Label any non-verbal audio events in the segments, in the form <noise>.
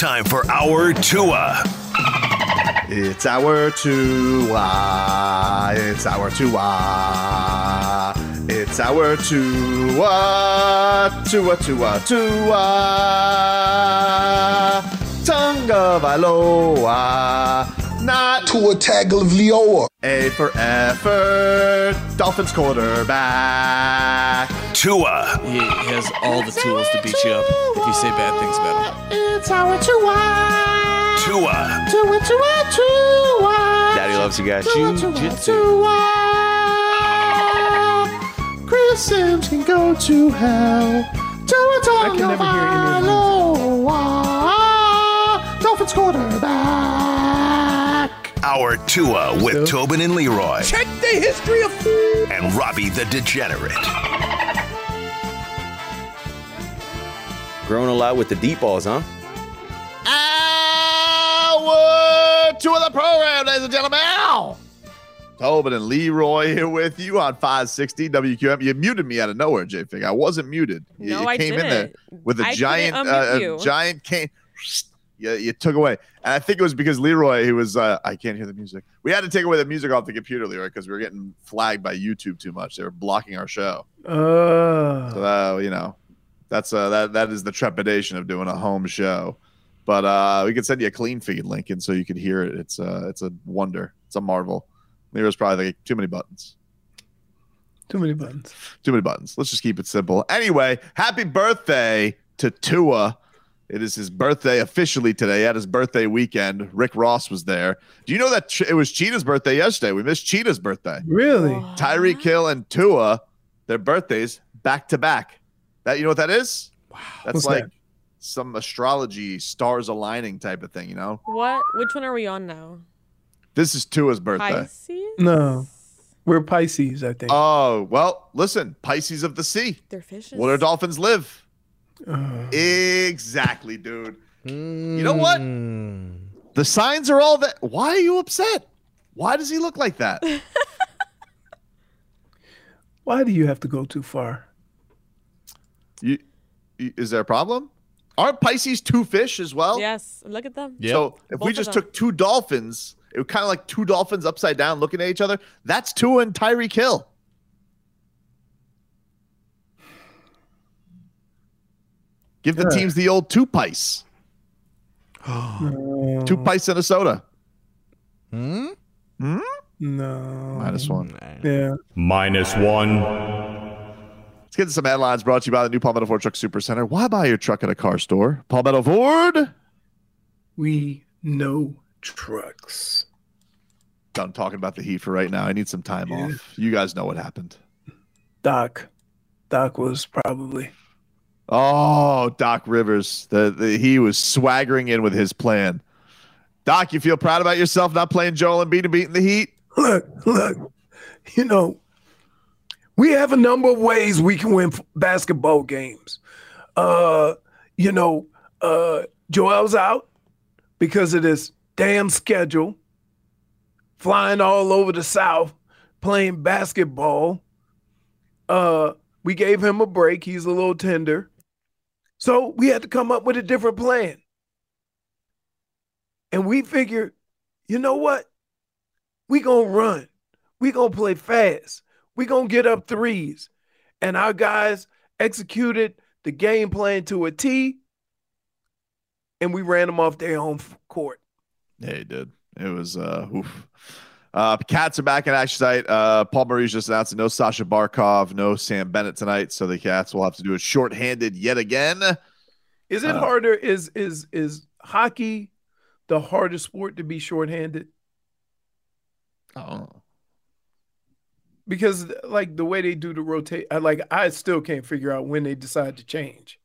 time for our Tua. It's our Tua. It's our Tua. It's our Tua. Tua, Tua, Tua. Tonga Valoa. Not Tua Tagovailoa. A for effort. Dolphins quarterback. Tua. He, he has all the tools to beat you up if you say bad things about him. It's our Tua. Tua. Tua, Tua, Tua. Daddy loves you guys. Jiu-jitsu. Chris Sims can go to hell. Tua I can never hear any of Dolphins quarterback. Our Tua with Tobin and Leroy. Check the history of. Food. And Robbie the Degenerate. Growing a lot with the deep balls, huh? Hour two of the program, ladies and gentlemen. Tobin and Leroy here with you on 560 WQAM. You muted me out of nowhere, J Fig. I wasn't muted. You, No, you I came in there with a I giant, uh, a giant cane. You, you took away. And I think it was because Leroy, he was, uh, I can't hear the music. We had to take away the music off the computer, Leroy, because we were getting flagged by YouTube too much. They were blocking our show. Uh, So uh, you know, that's uh that that is the trepidation of doing a home show. But uh we could send you a clean feed, Lincoln, so you could hear it. It's uh it's a wonder. It's a marvel. Lero's probably like too many buttons. too many buttons. Too many buttons. Let's just keep it simple. Anyway, happy birthday to Tua. It is his birthday officially today. at his birthday weekend. Rick Ross was there. Do you know that it was Cheetah's birthday yesterday? We missed Cheetah's birthday. Really? Tyreek Hill and Tua, their birthdays back to back. That you know what that is? Wow. That's What's like that? some astrology stars aligning type of thing, you know? What? Which one are we on now? This is Tua's birthday. Pisces? No, we're Pisces, I think. Oh, well, listen, Pisces of the sea. They're fishes. Where do dolphins live? Uh, Exactly, dude. You know what? The signs are all that. Why are you upset? Why does he look like that? <laughs> why do you have to go too far? you, you- is there a problem? Aren't Pisces two fish as well? Yes. Look at them. So if Both we just them. took two dolphins, it would kind of like two dolphins upside down looking at each other. That's Tua and Tyreek Hill. Give the Yeah. teams the old two pice, No, <gasps> two pice in a soda. Hmm? Hmm? no. Minus one. Yeah. Minus one. Let's get to some headlines brought to you by the new Palmetto Ford Truck Super Center. Why buy your truck at a car store? Palmetto Ford. We know trucks. Done talking about the heat for right now. I need some time Yeah. off. You guys know what happened. Doc. Doc was probably. Oh, Doc Rivers. The, the he was swaggering in with his plan. Doc, you feel proud about yourself not playing Joel Embiid and beating the Heat? Look, look. You know, we have a number of ways we can win basketball games. Uh, you know, uh, Joel's out because of this damn schedule, flying all over the South, playing basketball. Uh, We gave him a break. He's a little tender. So we had to come up with a different plan. And we figured, you know what? We gonna run. We gonna play fast. We gonna get up threes. And our guys executed the game plan to a T. And we ran them off their home court. Yeah, he did. It was uh oof. Uh cats are back in action tonight. Uh Paul Maurice just announced no Sasha Barkov, no Sam Bennett tonight. So the cats will have to do it shorthanded yet again. Is it Uh, harder? Is is is hockey the hardest sport to be shorthanded? Oh. Because like the way they do the rotate, I like I still can't figure out when they decide to change.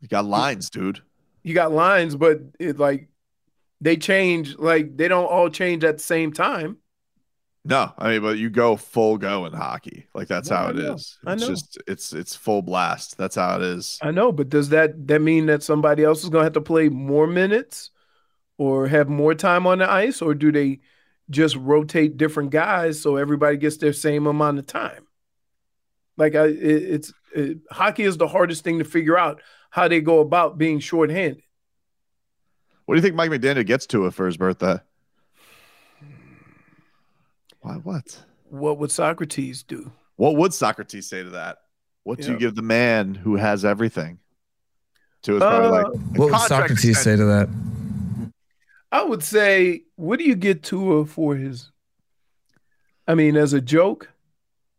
You got lines, dude. You got lines, but it like they change like they don't all change at the same time. No, I mean, but you go full go in hockey. Like that's No, how it is. I It's know. just it's it's full blast. That's how it is. I know, but does that that mean that somebody else is gonna have to play more minutes or have more time on the ice, or do they just rotate different guys so everybody gets their same amount of time? Like I, it, it's it, hockey is the hardest thing to figure out how they go about being shorthanded. What do you think Mike McDaniel gets to it for his birthday? Why what? What would Socrates do? What would Socrates say to that? What do you give the man who has everything? To his probably Uh, like What would Socrates extension. say to that? I would say, what do you get Tua for his? I mean, as a joke,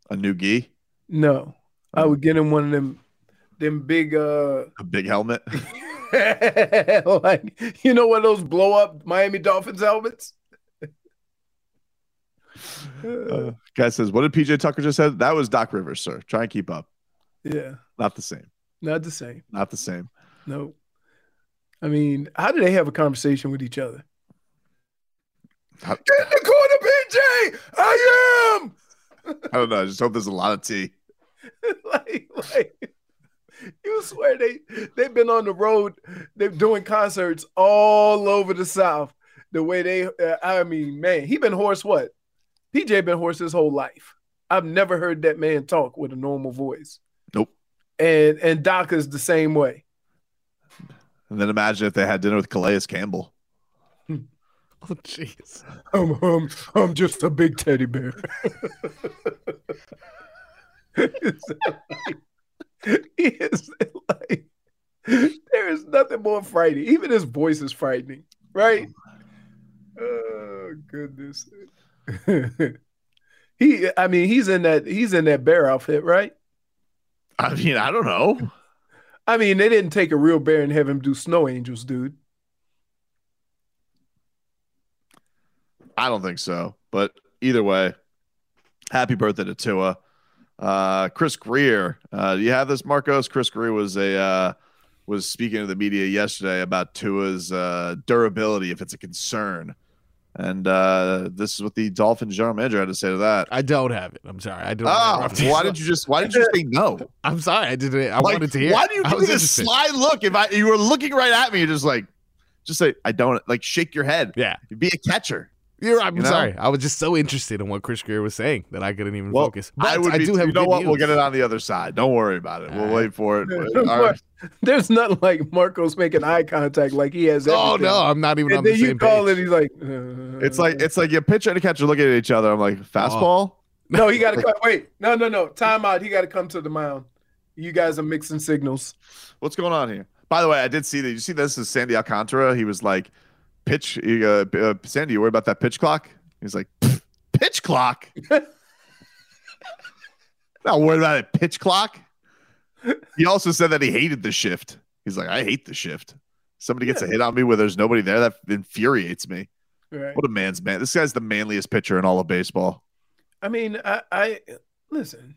a new gi, no. I would get him one of them, them big uh a big helmet. <laughs> <laughs> like you know one of those blow up Miami Dolphins helmets? Uh, guy says, "What did PJ Tucker just said? That was Doc Rivers, sir. Try and keep up. yeah, Not the same. not the same. Not the same. No. I mean, how do they have a conversation with each other? How- Get in the corner, PJ! I am I don't know. I just hope there's a lot of tea. <laughs> like, like you swear they they've been on the road, they're doing concerts all over the South. The way they, uh, I mean, man, he been hoarse. What? PJ been hoarse his whole life. I've never heard that man talk with a normal voice. Nope. And and Doc is the same way. And then imagine if they had dinner with Calais Campbell. <laughs> Oh, jeez. I'm, I'm, I'm just a big teddy bear. <laughs> <laughs> <laughs> he is like, there is nothing more frightening. Even his voice is frightening, right? Oh, oh goodness. <laughs> he, I mean, he's in that he's in that bear outfit, right? I mean, I don't know. I mean, they didn't take a real bear and have him do snow angels, dude. I don't think so. But either way, happy birthday to Tua. Uh, Chris Grier. Uh, do you have this, Marcos? Chris Grier was a uh, was speaking to the media yesterday about Tua's uh, durability, if it's a concern. And uh, this is what the Dolphins general manager had to say to that. I don't have it. I'm sorry. I don't. Oh, why did you just why did you say no? <laughs> I'm sorry. I didn't. I Like, wanted to hear. Why do you <laughs> give me this sly look? If I you were looking right at me, you're just like, just say I don't like shake your head. Yeah. Be a catcher. You're. I'm You know? sorry. I was just so interested in what Chris Grier was saying that I couldn't even Well, focus. But I would. I be, do have. you know good what? We'll get it on the other side. Don't worry about it. We'll All wait for it. There's <laughs> All right. There's nothing like Marcos making eye contact like he has. Oh no, I'm not even And on then the you same call page. it, he's like, uh, It's like it's like your pitcher and a catcher looking at each other. I'm like fastball. <laughs> no, he got to come. Wait, no, no, no. Time out. He got to come to the mound. You guys are mixing signals. What's going on here? By the way, I did see that. You see this is Sandy Alcantara. He was like, pitch. Uh, uh, Sandy, you worried about that pitch clock? He's like, pitch clock. <laughs> Not worried about it, pitch clock. He also said that he hated the shift. He's like, I hate the shift. Somebody gets a hit on me where there's nobody there. That infuriates me. Right. What a man's man. This guy's the manliest pitcher in all of baseball. I mean, I, I listen.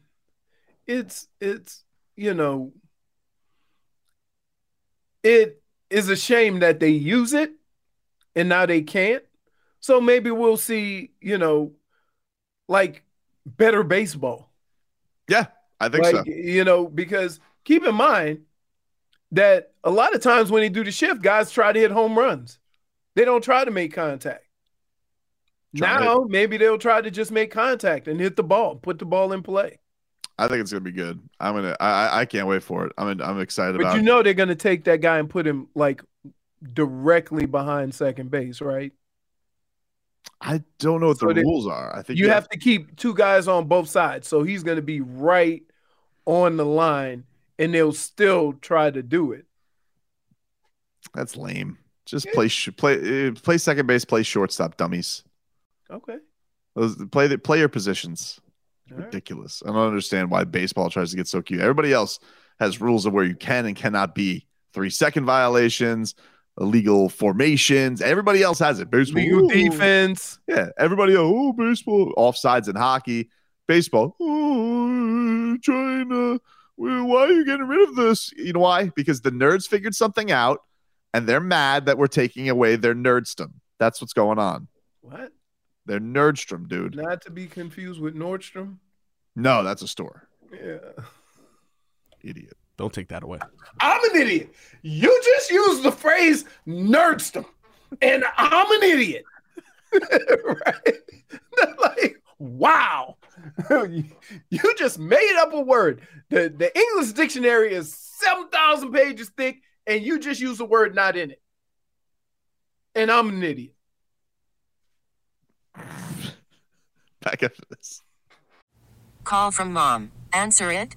It's it's you know, it is a shame that they use it, and now they can't. So maybe we'll see. You know, like better baseball. Yeah, I think like so. you know because keep in mind that a lot of times when they do the shift guys try to hit home runs they don't try to make contact Try now maybe they'll try to just make contact and hit the ball put the ball in play I think it's gonna be good. I'm gonna. I I- can't wait for it. I'm I'm excited But about. you it. know they're gonna take that guy and put him like directly behind second base, right? I don't know what So the rules are. I think You have to keep two guys on both sides, so he's gonna be right on the line, and they'll still try to do it. That's lame. Just play sh- play uh, play second base, play shortstop, dummies. Okay. Those play the player positions. All right. Ridiculous. I don't understand why baseball tries to get so cute. Everybody else has rules of where you can and cannot be. Three second violations, illegal formations. Everybody else has it. Baseball, Legal defense. Yeah, everybody. Oh, baseball offsides in hockey. Baseball. Oh, trying to. Why are you getting rid of this? You know why? Because the nerds figured something out, and they're mad that we're taking away their nerdstom. That's what's going on. What? They're nerdstrom, dude. Not to be confused with Nordstrom. No, that's a store. Yeah. Idiot. Don't take that away. I'm an idiot. You just used the phrase nerdstom, and I'm an idiot. <laughs> right? <laughs> like, wow. you <laughs> you just made up a word. The the English dictionary is 7,000 pages thick, and you just used the word not in it. And I'm an idiot. Back after this. Call from mom. Answer it.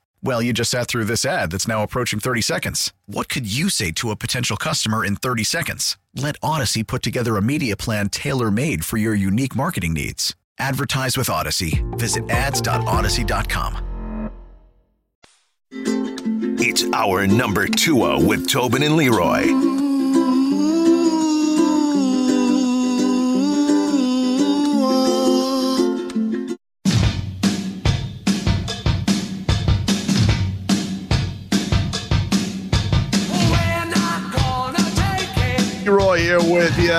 Well, you just sat through this ad that's now approaching 30 seconds. What could you say to a potential customer in 30 seconds? Let Audacy put together a media plan tailor made for your unique marketing needs. Advertise with Audacy. Visit ads.audacy.com. It's our number two oh with Tobin and Leroy. Here with you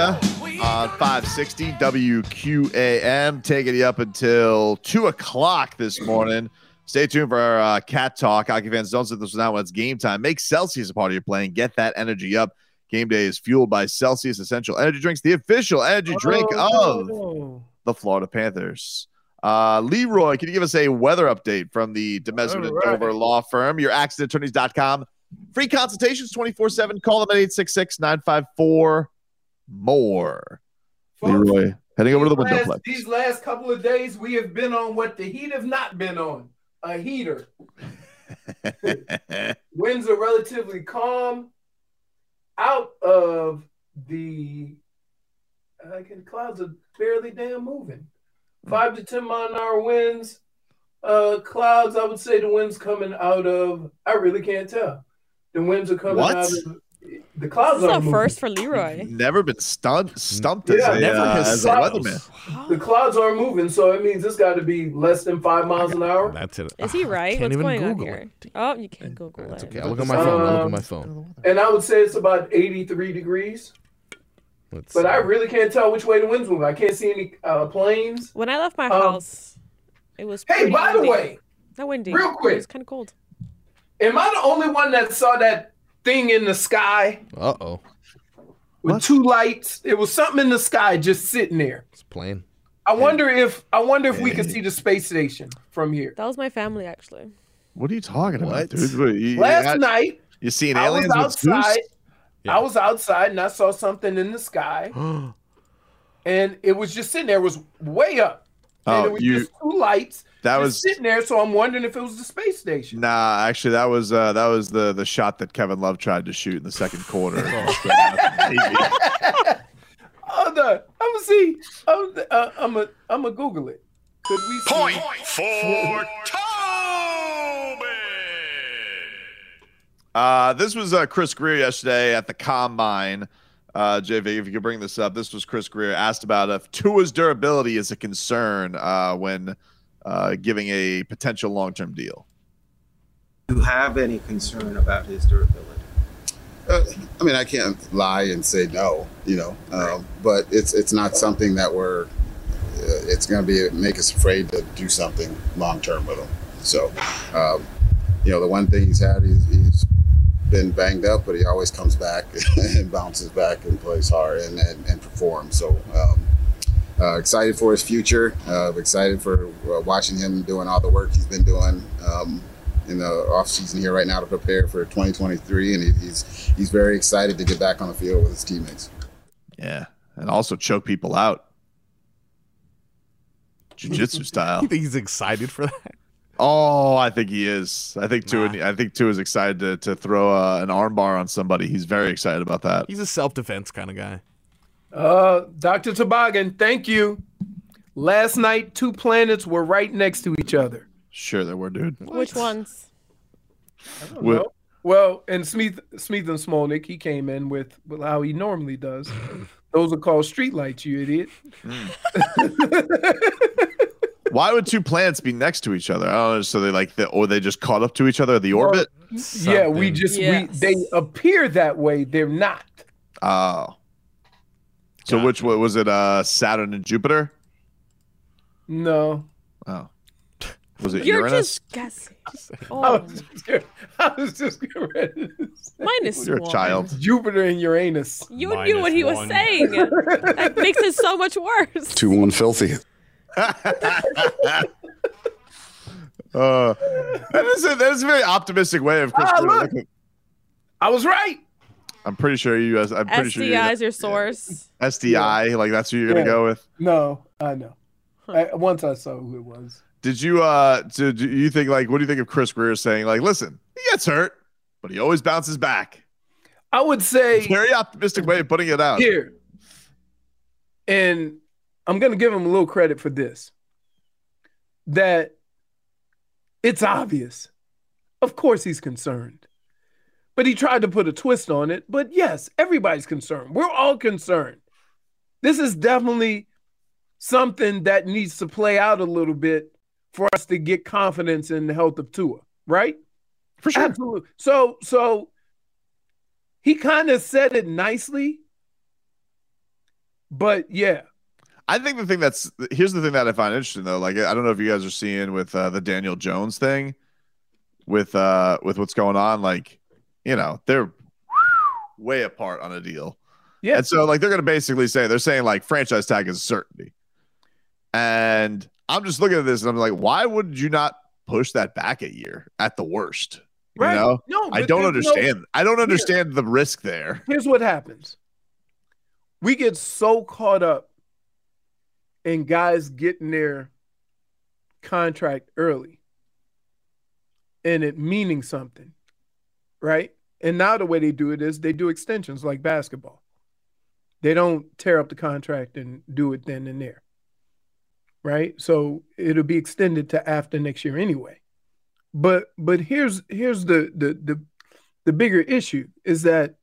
on 560 WQAM, taking you up until 2 o'clock this morning. Stay tuned for our uh, cat talk. Hockey fans, don't sit this one out when it's game time. Make Celsius a part of your playing. Get that energy up. Game day is fueled by Celsius Essential Energy Drinks, the official energy drink of Oh, the Florida Panthers. Uh, Leroy, can you give us a weather update from the Demesman and Dover law firm? Your accidentattorneys.com. Free consultations 24 7. Call them at 866 954 more. folks, Leroy, heading over to the these window last, These last couple of days, we have been on what the heat have not been on a heater. <laughs> Winds are relatively calm. Out of the I can clouds are barely damn moving. Five to ten mile an hour winds. Uh, clouds. I would say the winds coming out of. I really can't tell. The winds are coming What? out of. The clouds This is are moving. first for Leroy. Never been stunned, stumped as, Yeah, a, never uh, as a weatherman. The clouds are moving, so it means it's got to be less than five miles an hour. That's it. Is he right? can't What's even going on Google here? Oh, you can't Google it. Okay, I'll look at my phone. I'll look at my Um, phone. And I would say it's about 83 degrees. Let's But I really can't tell which way the wind's moving. I can't see any uh, planes. When I left my Um, house, it was. Hey, pretty by the way, not windy. real quick. it was kind of cold. am I the only one that saw that thing in the sky Uh oh. with two lights? It was something in the sky just sitting there. It's plain. I wonder if I wonder if we could see the space station from here. That was my family actually. What are you talking about, What? dude? What, you, Last you got- night, you seeing I was aliens with outside. goose? I was outside and I saw something in the sky, <gasps> and it was just sitting there. It was way up, and Oh, it was you- just two lights. That just was sitting there. So I'm wondering if it was the space station. nah. Actually, that was uh, that was the the shot that Kevin Love tried to shoot in the second quarter. <laughs> Oh no! I'm gonna see. I'm uh, I'm a I'm gonna Google it. Could we see? Point for Uh, this was uh, Chris Grier yesterday at the combine. Uh, JV, if you could bring this up, this was Chris Grier asked about if Tua's durability is a concern uh, when uh, giving a potential long term deal. Do you have any concern about his durability? Uh, I mean, I can't lie and say no, you know, um, but it's it's not something that we're. Uh, it's going to be make us afraid to do something long term with him. So, um, you know, the one thing he's had, he's, he's been banged up, but he always comes back <laughs> and bounces back and plays hard and and, and performs. So. Um, uh, excited for his future. Uh, excited for uh, watching him doing all the work he's been doing um, in the off season here right now to prepare for 2023, and he, he's he's very excited to get back on the field with his teammates. Yeah, and also choke people out, jiu-jitsu style. <laughs> You think he's excited for that? Oh, I think he is. I think Tua. I think Tua is excited to to throw uh, an armbar on somebody. He's very excited about that. He's a self defense kind of guy. Uh, Dr. Toboggan, thank you. Last night, two planets were right next to each other. Sure, they were, dude. Which ones? What- Well, well, and Smith, Smith and Smolnick, he came in with, with how he normally does. <laughs> Those are called streetlights, you idiot. Why would two planets be next to each other? I don't know. So they like the, or they just caught up to each other, the orbit. Yeah, we just Yes. we they appear that way. They're not. Oh. So which one was it? Uh, Saturn and Jupiter. No. Oh. <laughs> Was it Uranus? You're Uranus? just guessing. <laughs> <laughs> I Oh, was just, gonna- I was just getting ready to say minus You're a one. child. Jupiter and Uranus. You knew what he was saying. that makes it so much worse. Two one filthy. Uh, that is a, that is a very optimistic way of Chris. Ah, look. look I was right. I'm pretty sure you. guys- I'm pretty sure you. SDI is your source. SDI, like that's who you're gonna Yeah. go with. No, I know. I, once I saw who it was. Did you? uh do, do you think like? What do you think of Chris Grier saying like, listen, he gets hurt, but he always bounces back. I would say Very optimistic way of putting it out. here, and I'm going to give him a little credit for this. That it's obvious. Of course, he's concerned, but he tried to put a twist on it. But yes, everybody's concerned. We're all concerned. This is definitely something that needs to play out a little bit for us to get confidence in the health of Tua, right? For sure. Absolutely. So, so he kind of said it nicely, but yeah, I think the thing that's here's the thing that I find interesting though. Like I don't know if you guys are seeing with uh, the Daniel Jones thing, with uh with what's going on. Like you know they're way apart on a deal. Yeah. And so like they're gonna basically say they're saying like franchise tag is a certainty. And I'm just looking at this and I'm like, why would you not push that back a year at the worst? You Right. know? No, I don't there's no- understand. I don't understand the risk there. here's what happens we get so caught up in guys getting their contract early and it meaning something, right? And now the way they do it is they do extensions like basketball. They don't tear up the contract and do it then and there. Right? So it'll be extended to after next year anyway. But but here's here's the the the, the bigger issue is that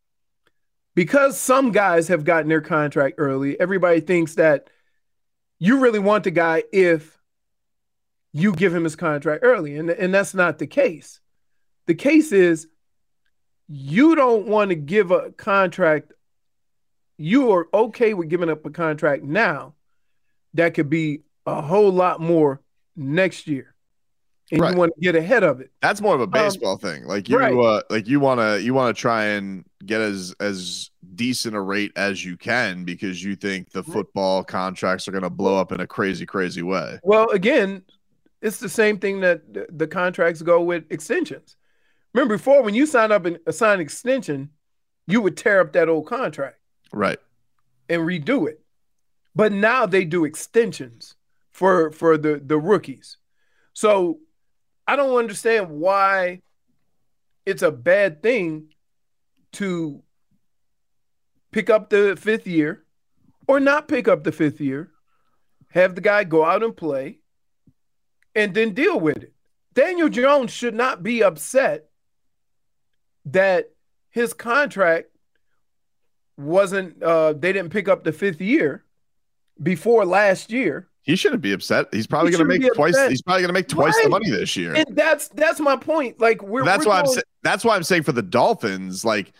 because some guys have gotten their contract early, everybody thinks that you really want the guy if you give him his contract early. And, and that's not the case. The case is you don't want to give a contract, you are okay with giving up a contract now that could be a whole lot more next year. And Right. you want to get ahead of it. That's more of a baseball thing. Like you, right. uh, like you want to, you want to try and get as as decent a rate as you can because you think the football contracts are going to blow up in a crazy, crazy way. Well, again, it's the same thing that the contracts go with extensions. Remember before when you sign up and sign an extension, you would tear up that old contract Right. and redo it. But now they do extensions for for the the rookies. So I don't understand why it's a bad thing to pick up the fifth year or not pick up the fifth year, have the guy go out and play, and then deal with it. Daniel Jones should not be upset that his contract wasn't uh they didn't pick up the fifth year before last year. He shouldn't be upset. He's probably He going to make twice. upset. He's probably going to make twice the money this year. And that's that's my point. Like we're that's we're why I'm sa- that's why I'm saying for the Dolphins, like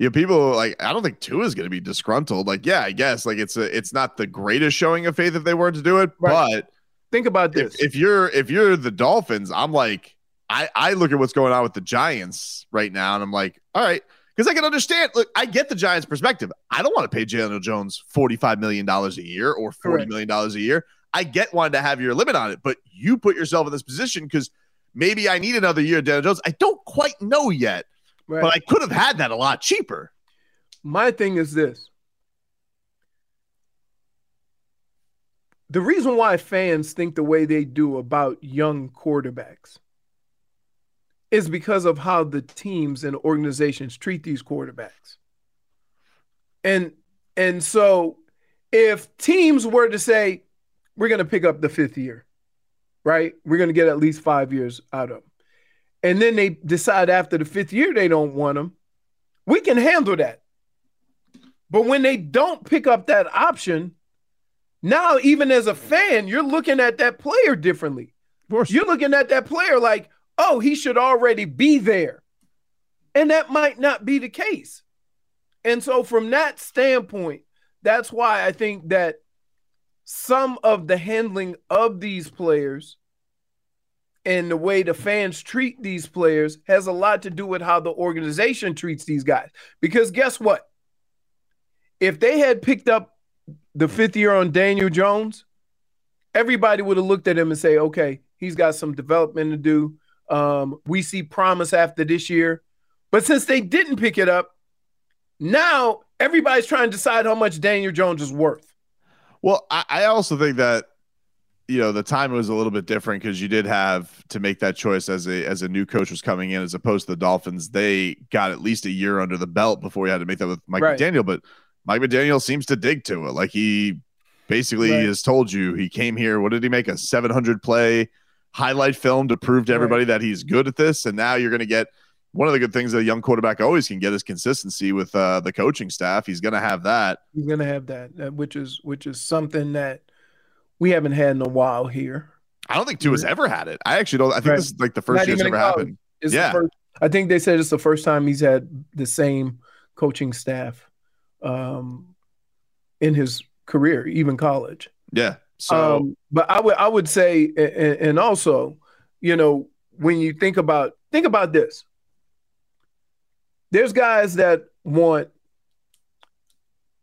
you know, people like I don't think Tua is going to be disgruntled. Like, yeah, I guess like it's a it's not the greatest showing of faith if they were to do it, but think about if, this. if you're if you're the Dolphins, I'm like I I look at what's going on with the Giants right now, and I'm like, all right. Because I can understand. Look, I get the Giants' perspective. I don't want to pay Jalen Jones $45 million a year or 40 Correct. million dollars a year. I get wanting to have your limit on it, but you put yourself in this position because maybe I need another year of Daniel Jones. I don't quite know yet, Right. but I could have had that a lot cheaper. My thing is this. The reason why fans think the way they do about young quarterbacks is because of how the teams and organizations treat these quarterbacks. And and so if teams were to say we're going to pick up the 5th year, right? We're going to get at least 5 years out of them. And then they decide after the 5th year they don't want them. We can handle that. But when they don't pick up that option, now even as a fan, you're looking at that player differently. Of course. You're looking at that player like, oh, he should already be there. And that might not be the case. And so, from that standpoint, that's why I think that some of the handling of these players and the way the fans treat these players has a lot to do with how the organization treats these guys. Because guess what? If they had picked up the fifth year on Daniel Jones, everybody would have looked at him and say, okay, he's got some development to do. Um, we see promise after this year. But since they didn't pick it up, now everybody's trying to decide how much Daniel Jones is worth. Well, I, I also think that you know the time was a little bit different because you did have to make that choice as a as a new coach was coming in as opposed to the Dolphins. They got at least a year under the belt before you had to make that with Mike Right. McDaniel. But Mike McDaniel seems to dig to it. Like he basically Right. has told you he came here. What did he make a 700 play highlight film to prove to everybody that he's good at this? And now you're going to get one of the good things that a young quarterback always can get is consistency with uh, the coaching staff. He's going to have that. He's gonna have that, uh, which is which is something that we haven't had in a while here. I don't think Tua's ever had it. I actually don't. I think Right. this is like the first Not year it's ever college. happened. It's yeah. the first, I think they said it's the first time he's had the same coaching staff um, in his career, even college. Yeah. So um, but I would I would say, a- a- and also, you know, when you think about think about this, there's guys that want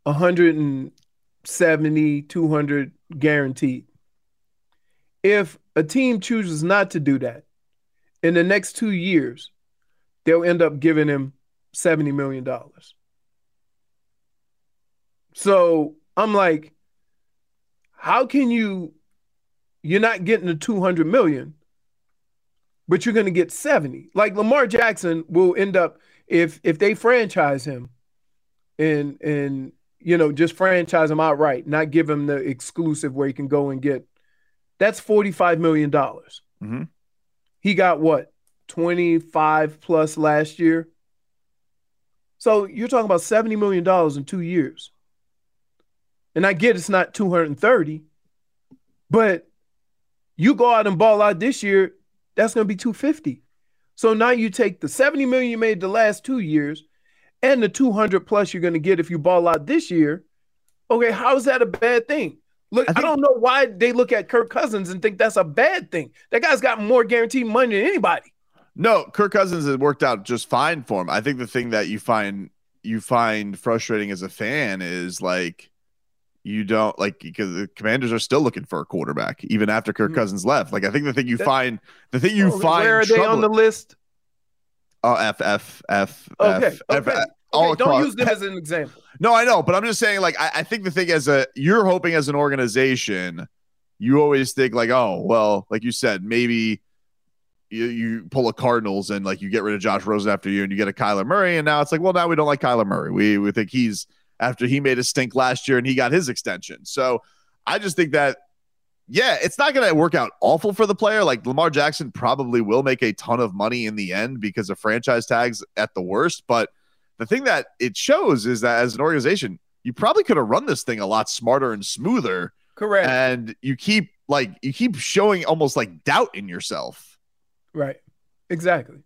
170, 200 guaranteed. If a team chooses not to do that, in the next two years, they'll end up giving him 70 million dollars. So I'm like, how can you you're not getting the 200 million but you're going to get 70 like lamar jackson will end up if if they franchise him and and you know, just franchise him outright, not give him the exclusive where he can go and get. That's forty five million dollars. Mhm. He got what twenty five plus last year. So you're talking about seventy million dollars in two years. And I get it's not two hundred and thirty, but you go out and ball out this year, that's going to be two fifty. So now you take the 70 million you made the last two years and the 200 plus you're going to get if you ball out this year. Okay, how is that a bad thing? Look, I, don't know why they look at Kirk Cousins and think that's a bad thing. That guy's got more guaranteed money than anybody. No, Kirk Cousins has worked out just fine for him. I think the thing that you find you find frustrating as a fan is like you don't like because the Commanders are still looking for a quarterback even after Kirk hmm. Cousins left. Like I think the thing you That- find the thing you Oh, find where are they on the list? Oh, F F F Okay, F F okay. all Okay, don't use them as an example. <laughs> No, I know, but I'm just saying, like, I, I think the thing as a you're hoping as an organization, you always think like, oh, well, like you said, maybe you, you pull a Cardinals and like you get rid of Josh Rosen after you and you get a Kyler Murray, and now it's like, well, now we don't like Kyler Murray. We we think he's after he made a stink last year and he got his extension. So I just think that yeah, it's not going to work out awful for the player. Like Lamar Jackson probably will make a ton of money in the end because of franchise tags at the worst. But the thing that it shows is that as an organization, you probably could have run this thing a lot smarter and smoother. Correct. And you keep like you keep showing almost like doubt in yourself. Right. Exactly.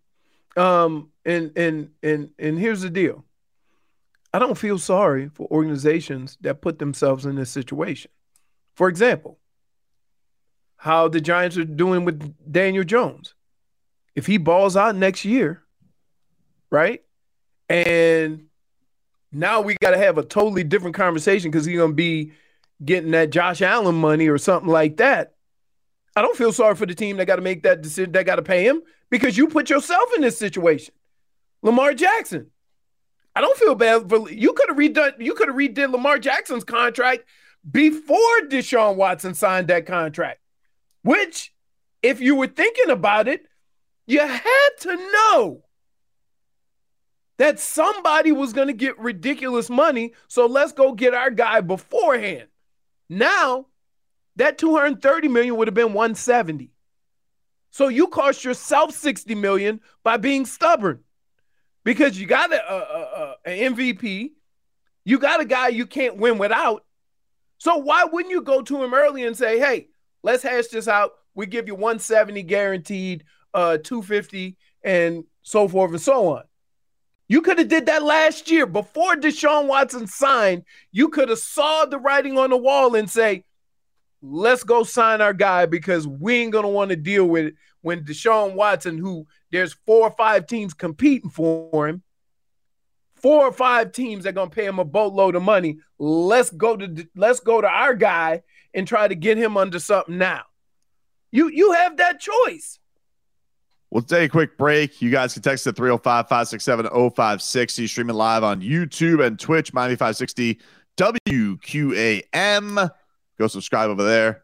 Um, and and and and here's the deal. I don't feel sorry for organizations that put themselves in this situation. For example, how the Giants are doing with Daniel Jones. If he balls out next year, right? And now we got to have a totally different conversation because he's going to be getting that Josh Allen money or something like that. I don't feel sorry for the team that got to make that decision, that got to pay him because you put yourself in this situation. Lamar Jackson. I don't feel bad for you could have redone you could have redid Lamar Jackson's contract before Deshaun Watson signed that contract. Which, if you were thinking about it, you had to know that somebody was going to get ridiculous money. So let's go get our guy beforehand. Now, that 230 million would have been 170. So you cost yourself 60 million by being stubborn because you got a, a, a, a MVP, you got a guy you can't win without. So why wouldn't you go to him early and say, "Hey, let's hash this out. We give you 170 guaranteed, uh 250 and so forth and so on." You could have did that last year before Deshaun Watson signed. You could have saw the writing on the wall and say, let's go sign our guy because we ain't gonna want to deal with it when Deshaun Watson, who there's four or five teams competing for him, four or five teams that gonna pay him a boatload of money. Let's go to let's go to our guy and try to get him under something now. You you have that choice. We'll take a quick break. You guys can text at 305 567 0560, streaming live on YouTube and Twitch, Miami 560 WQAM. Go subscribe over there.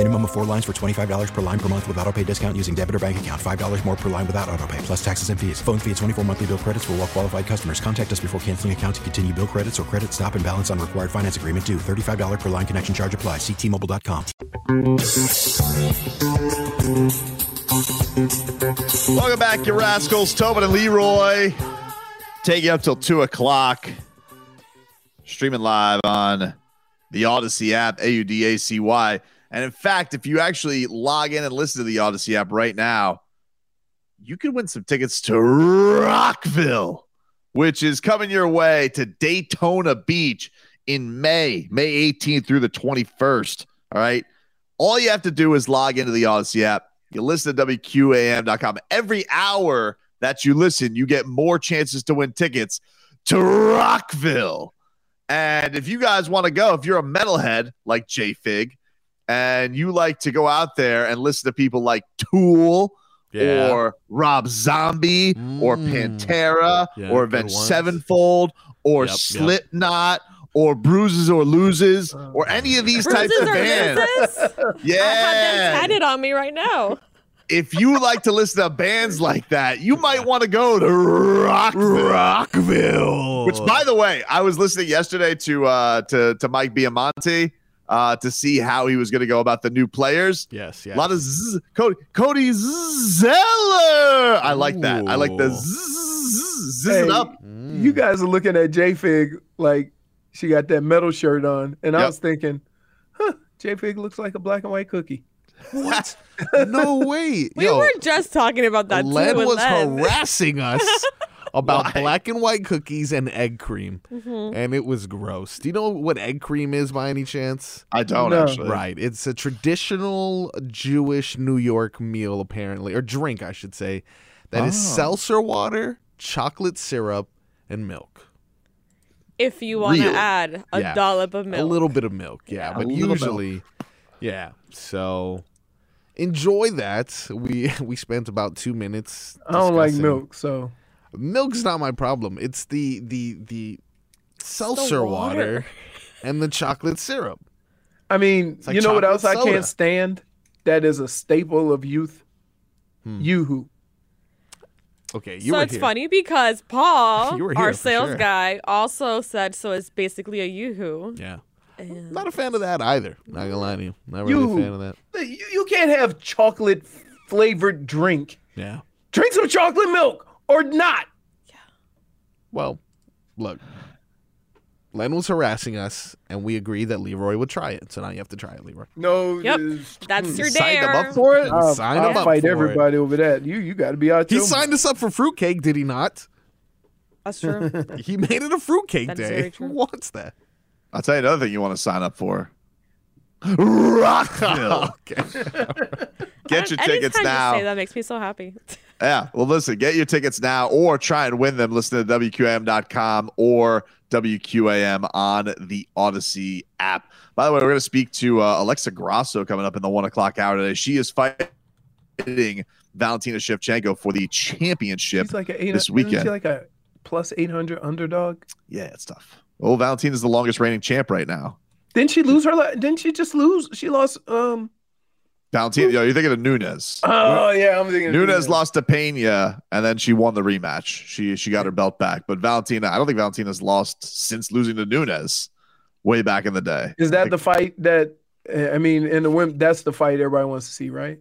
Minimum of four lines for $25 per line per month with auto pay discount using debit or bank account. $5 more per line without auto pay, plus taxes and fees. Phone fee at 24 monthly bill credits for all well qualified customers. Contact us before canceling account to continue bill credits or credit stop and balance on required finance agreement due. $35 per line connection charge apply. Ctmobile.com. Welcome back, you rascals. Tobin and Leroy. Take you up till 2 o'clock. Streaming live on the Audacy app, A U D A C Y. And in fact, if you actually log in and listen to the Audacy app right now, you could win some tickets to Rockville, which is coming your way to Daytona Beach in May, May 18th through the 21st. All right. All you have to do is log into the Audacy app. You listen to WQAM.com. Every hour that you listen, you get more chances to win tickets to Rockville. And if you guys want to go, if you're a metalhead like J Fig, and you like to go out there and listen to people like Tool Yeah. or Rob Zombie or Pantera Yeah, or good Avenged. Sevenfold or Yep, yep. Slipknot or Bruises or Loses or any of these types of bands. loses? <laughs> I have them Yeah. tatted on me right now. <laughs> If you like to listen to bands like that, you might want to go to Rockville. Rockville. Which, by the way, I was listening yesterday to uh to to Mike Biamonte uh to see how he was going to go about the new players. Yes, yes. A lot of zzz, Cody Cody Zeller. I like that. I like the Ooh. zzz, zzz it Hey, up. You guys are looking at J Fig like she got that metal shirt on, and I was thinking, huh, J Fig looks like a black and white cookie. What? <laughs> No way. We Yo, were just talking about that Len too. was Len. harassing us <laughs> about Why? black and white cookies and egg cream, Mhm. and it was gross. Do you know what egg cream is by any chance? I don't No. actually. Right. It's a traditional Jewish New York meal, apparently, or drink, I should say, that is Oh. seltzer water, chocolate syrup, and milk. If you want to add a Yeah. dollop of milk. A little bit of milk, yeah. A but little usually, yeah. So enjoy that. We <laughs> we spent about two minutes. I don't like milk, so Milk's not my problem. It's the the the seltzer water. water. and the chocolate syrup. I mean, like you know what else chocolate I can't stand? That is a staple of youth. Hmm. Yoo-hoo. Okay, you so were it's here. funny because Paul, <laughs> here our sales sure. guy, also said so. It's basically a yoo-hoo. Yeah. And Not a fan of that either. Not gonna lie to you. Not really You- a fan of that. You, you can't have chocolate flavored drink. Yeah. Drink some chocolate milk or not. Yeah. Well, look. Len was harassing us, and we agreed that Leroy would try it. So now you have to try it, Leroy. No. Yep. it's- That's your Signed him dare. up for it. I'll, Sign I'll him up fight for it. everybody over that. You you got to be out. He signed us up for fruitcake, did he not? That's true. <laughs> He made it a fruitcake That is day. very Who wants that? I'll tell you another thing you want to sign up for. Rockville. <laughs> Okay. Get your tickets you now. Say that makes me so happy. <laughs> Yeah. Well, listen, get your tickets now or try and win them. Listen to WQAM.com or WQAM on the Audacy app. By the way, we're going to speak to uh, Alexa Grasso coming up in the one o'clock hour today. She is fighting Valentina Shevchenko for the championship She's like a eight, this isn't weekend. Like a plus eight hundred underdog. yeah, it's tough. Well, Valentina's the longest reigning champ right now. Didn't she lose her? la- Didn't she just lose? She lost. Um. Valentina, yo, you're thinking of Nunes. Oh yeah, I'm thinking. Nunes lost to Pena, and then she won the rematch. She she got her belt back. But Valentina, I don't think Valentina's lost since losing to Nunes way back in the day. Is that the fight that? I mean, in the women, that's the fight everybody wants to see, right?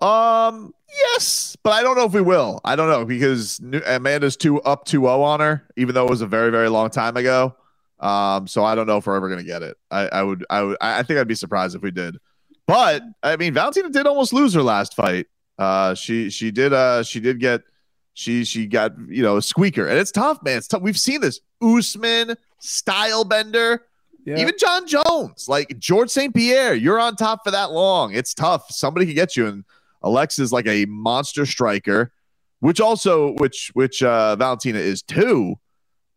Um, yes, but I don't know if we will. I don't know because Amanda's two up 2-0 on her, even though it was a very very long time ago. Um, so I don't know if we're ever gonna get it. I, I would I would I I think I'd be surprised if we did. But I mean, Valentina did almost lose her last fight. Uh, she she did uh she did get she she got you know a squeaker, and it's tough, man. It's tough. We've seen this Usman Stylebender. Yeah. Even Jon Jones, like George St. Pierre, you're on top for that long. It's tough. Somebody can get you. And Alexa's like a monster striker, which also, which, which, uh, Valentina is too.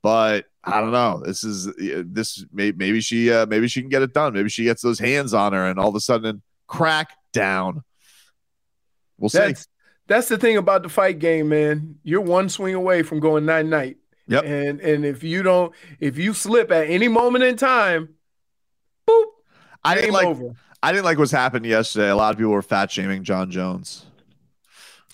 But I don't know. This is, this, maybe she, uh, maybe she can get it done. Maybe she gets those hands on her and all of a sudden crack down. We'll see. That's that's the thing about the fight game, man. You're one swing away from going night night. Yep. And and if you don't, if you slip at any moment in time, boop, I didn't like, over. I didn't like what's happened yesterday. A lot of people were fat shaming Jon Jones.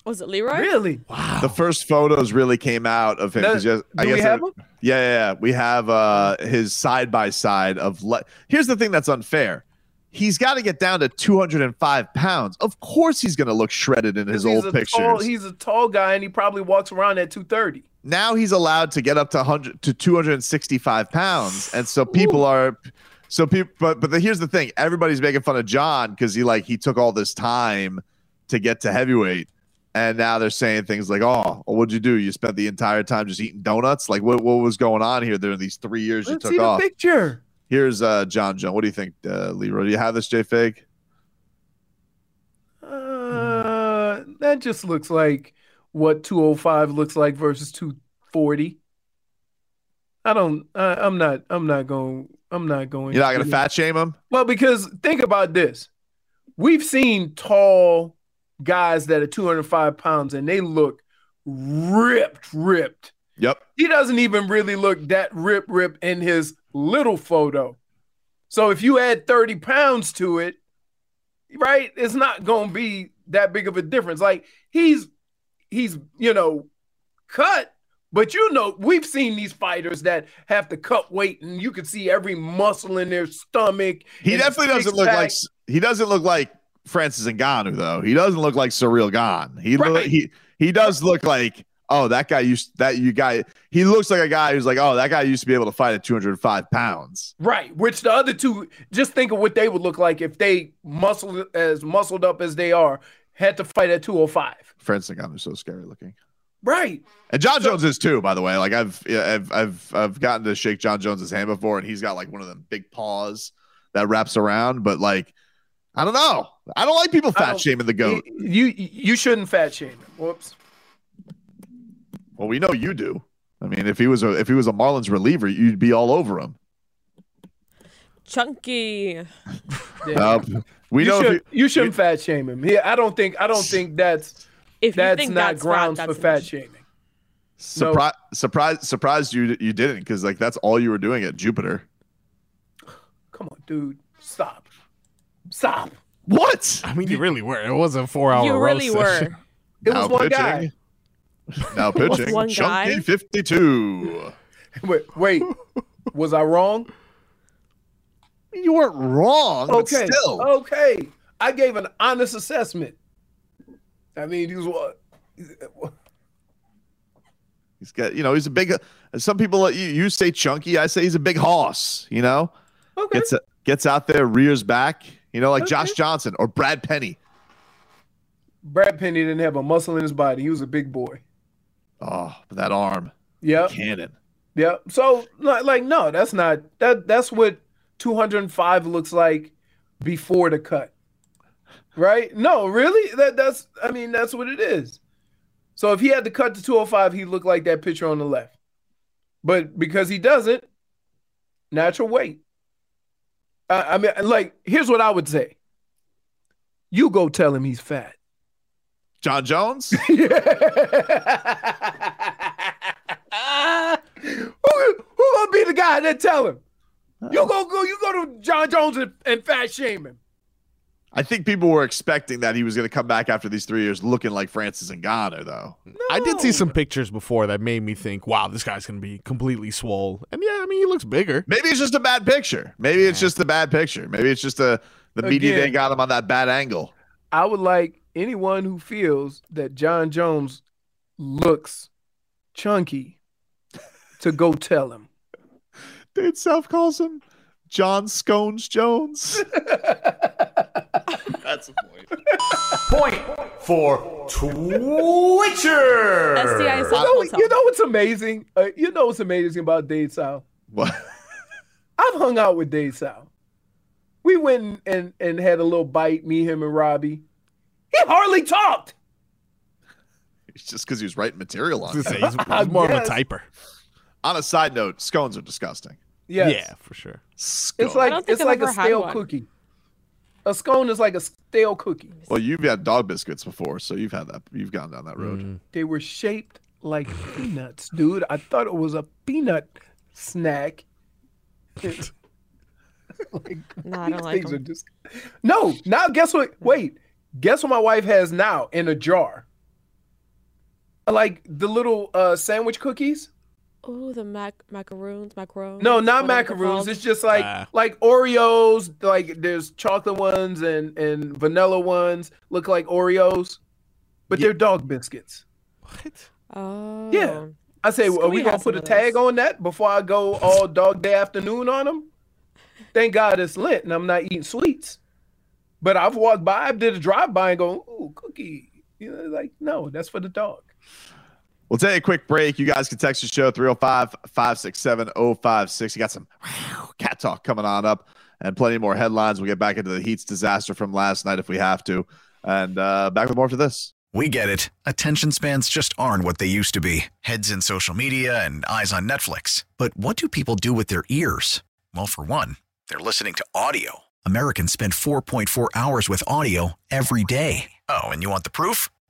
Was it Leroy? Really? Wow. The first photos really came out of him. 'cause Does- yes- I do we guess have it- them? Yeah, yeah, yeah. We have uh his side by side of le- here's the thing that's unfair. He's got to get down to 205 pounds. Of course, he's going to look shredded in his old a pictures. Tall, he's a tall guy, and he probably walks around at 230. now he's allowed to get up to 100 to 265 pounds, and so people are. So people, but but the, here's the thing: everybody's making fun of Jon because he like he took all this time to get to heavyweight, and now they're saying things like, "Oh, well, what'd you do? You spent the entire time just eating donuts? Like, what what was going on here during these three years you Let's took see the off?" picture. Here's uh Jon Jon. What do you think, uh, Leroy? Do you have this, J Fig? Uh, that just looks like what 205 looks like versus 240. I don't. I, I'm not. I'm not going. I'm not going. You're not gonna fat shame him? Well, because think about this. We've seen tall guys that are 205 pounds and they look ripped, ripped. Yep. He doesn't even really look that rip rip in his little photo. So if you add 30 pounds to it, right, it's not gonna be that big of a difference. Like he's he's you know cut, but you know, we've seen these fighters that have to cut weight and you can see every muscle in their stomach. He definitely doesn't look like he doesn't look like Francis Ngannou though. He doesn't look like Ciryl Gane. He lo- he he does look like oh that guy used that you guy. He looks like a guy who's like oh that guy used to be able to fight at 205 pounds. Right, which the other two, just think of what they would look like if they muscled as muscled up as they are, had to fight at 205. Francis Ngannou's so scary looking. Right. And Jon Jones is too, by the way. Like I've yeah, I've I've I've gotten to shake Jon Jones's hand before, and he's got like one of them big paws that wraps around. But like, I don't know. I don't like people fat shaming the goat. You you shouldn't fat shame him. Whoops. Well, we know you do. I mean, if he was a if he was a Marlins reliever, you'd be all over him. Chunky. Uh, we you know should, you shouldn't fat shame him. Yeah, I don't think I don't think that's If that's think not that's fat, grounds that's for fat enough. shaming. Surprise, surprise, surprised you you didn't because like that's all you were doing at Jupiter. Come on, dude. Stop. Stop. What? I mean, you really were. It was a four-hour. You really roast session. were. It Now was one pitching. guy. <laughs> Now pitching, one Chunky guy? fifty two. <laughs> Wait, wait. <laughs> was I wrong? You weren't wrong, but Okay. still. Okay. I gave an honest assessment. I mean, he was what? He's got, you know, he's a big. Uh, some people, uh, you, you say chunky, I say he's a big hoss. You know, Okay. gets uh, gets out there, rears back. You know, like Okay. Josh Johnson or Brad Penny. Brad Penny didn't have a muscle in his body. He was a big boy. Oh, that arm, Yep. cannon. Yep. So like, like no, that's not that that's what 205 looks like before the cut. Right? No, really? That that's I mean, that's what it is. So if he had to cut to 205, he looked like that picture on the left. But because he doesn't, natural weight. I, I mean, like, here's what I would say. You go tell him he's fat. Jon Jones. <laughs> who, who gonna be the guy that tell him? You go go you go to Jon Jones and, and fat shame him. I think people were expecting that he was going to come back after these three years looking like Francis and Ngannou, though. No. I did see some pictures before that made me think, wow, this guy's going to be completely swole. And yeah, I mean, he looks bigger. Maybe it's just a bad picture. Maybe it's just a bad picture. Maybe it's just a the media Again. they got him on that bad angle. I would like anyone who feels that Jon Jones looks chunky to go tell him. Dave South calls him Jon Scones Jones. <laughs> That's the point. Point for Twitcher. STI You know, you know what's amazing? Uh, you know what's amazing about Dade South? What? I've hung out with Dade South. We went and, and had a little bite, me, him, and Robbie. He hardly talked. It's just because he was writing material on He's, it. he's more Yes. of a <laughs> typer. On a side note, scones are disgusting. Yes. Yeah, for sure. It's like it's I've like a stale cookie. A scone is like a stale cookie. Well, you've had dog biscuits before, so you've had that. You've gone down that road. Mm. They were shaped like peanuts, dude. I thought it was a peanut snack. <laughs> like, No, I these don't like things are them. just no. Now guess what? Wait, guess what my wife has now in a jar? Like the little uh, sandwich cookies. Oh, the mac macaroons, macarons. No, not macaroons. It's just like Ah. like Oreos. Like there's chocolate ones and and vanilla ones look like Oreos, but they're dog biscuits. What? Oh. Yeah. I say, are we gonna put a tag on that before I go all dog day afternoon on them? Thank God it's lit and I'm not eating sweets. But I've walked by, I did a drive by and go, ooh, cookie. You know, like, no, that's for the dog. We'll take a quick break. You guys can text the show 305 567 056. You got some cat talk coming on up and plenty more headlines. We'll get back into the Heat's disaster from last night if we have to. And uh, back with more after this. We get it. Attention spans just aren't what they used to be heads in social media and eyes on Netflix. But what do people do with their ears? Well, for one, they're listening to audio. Americans spend 4.4 hours with audio every day. Oh, and you want the proof?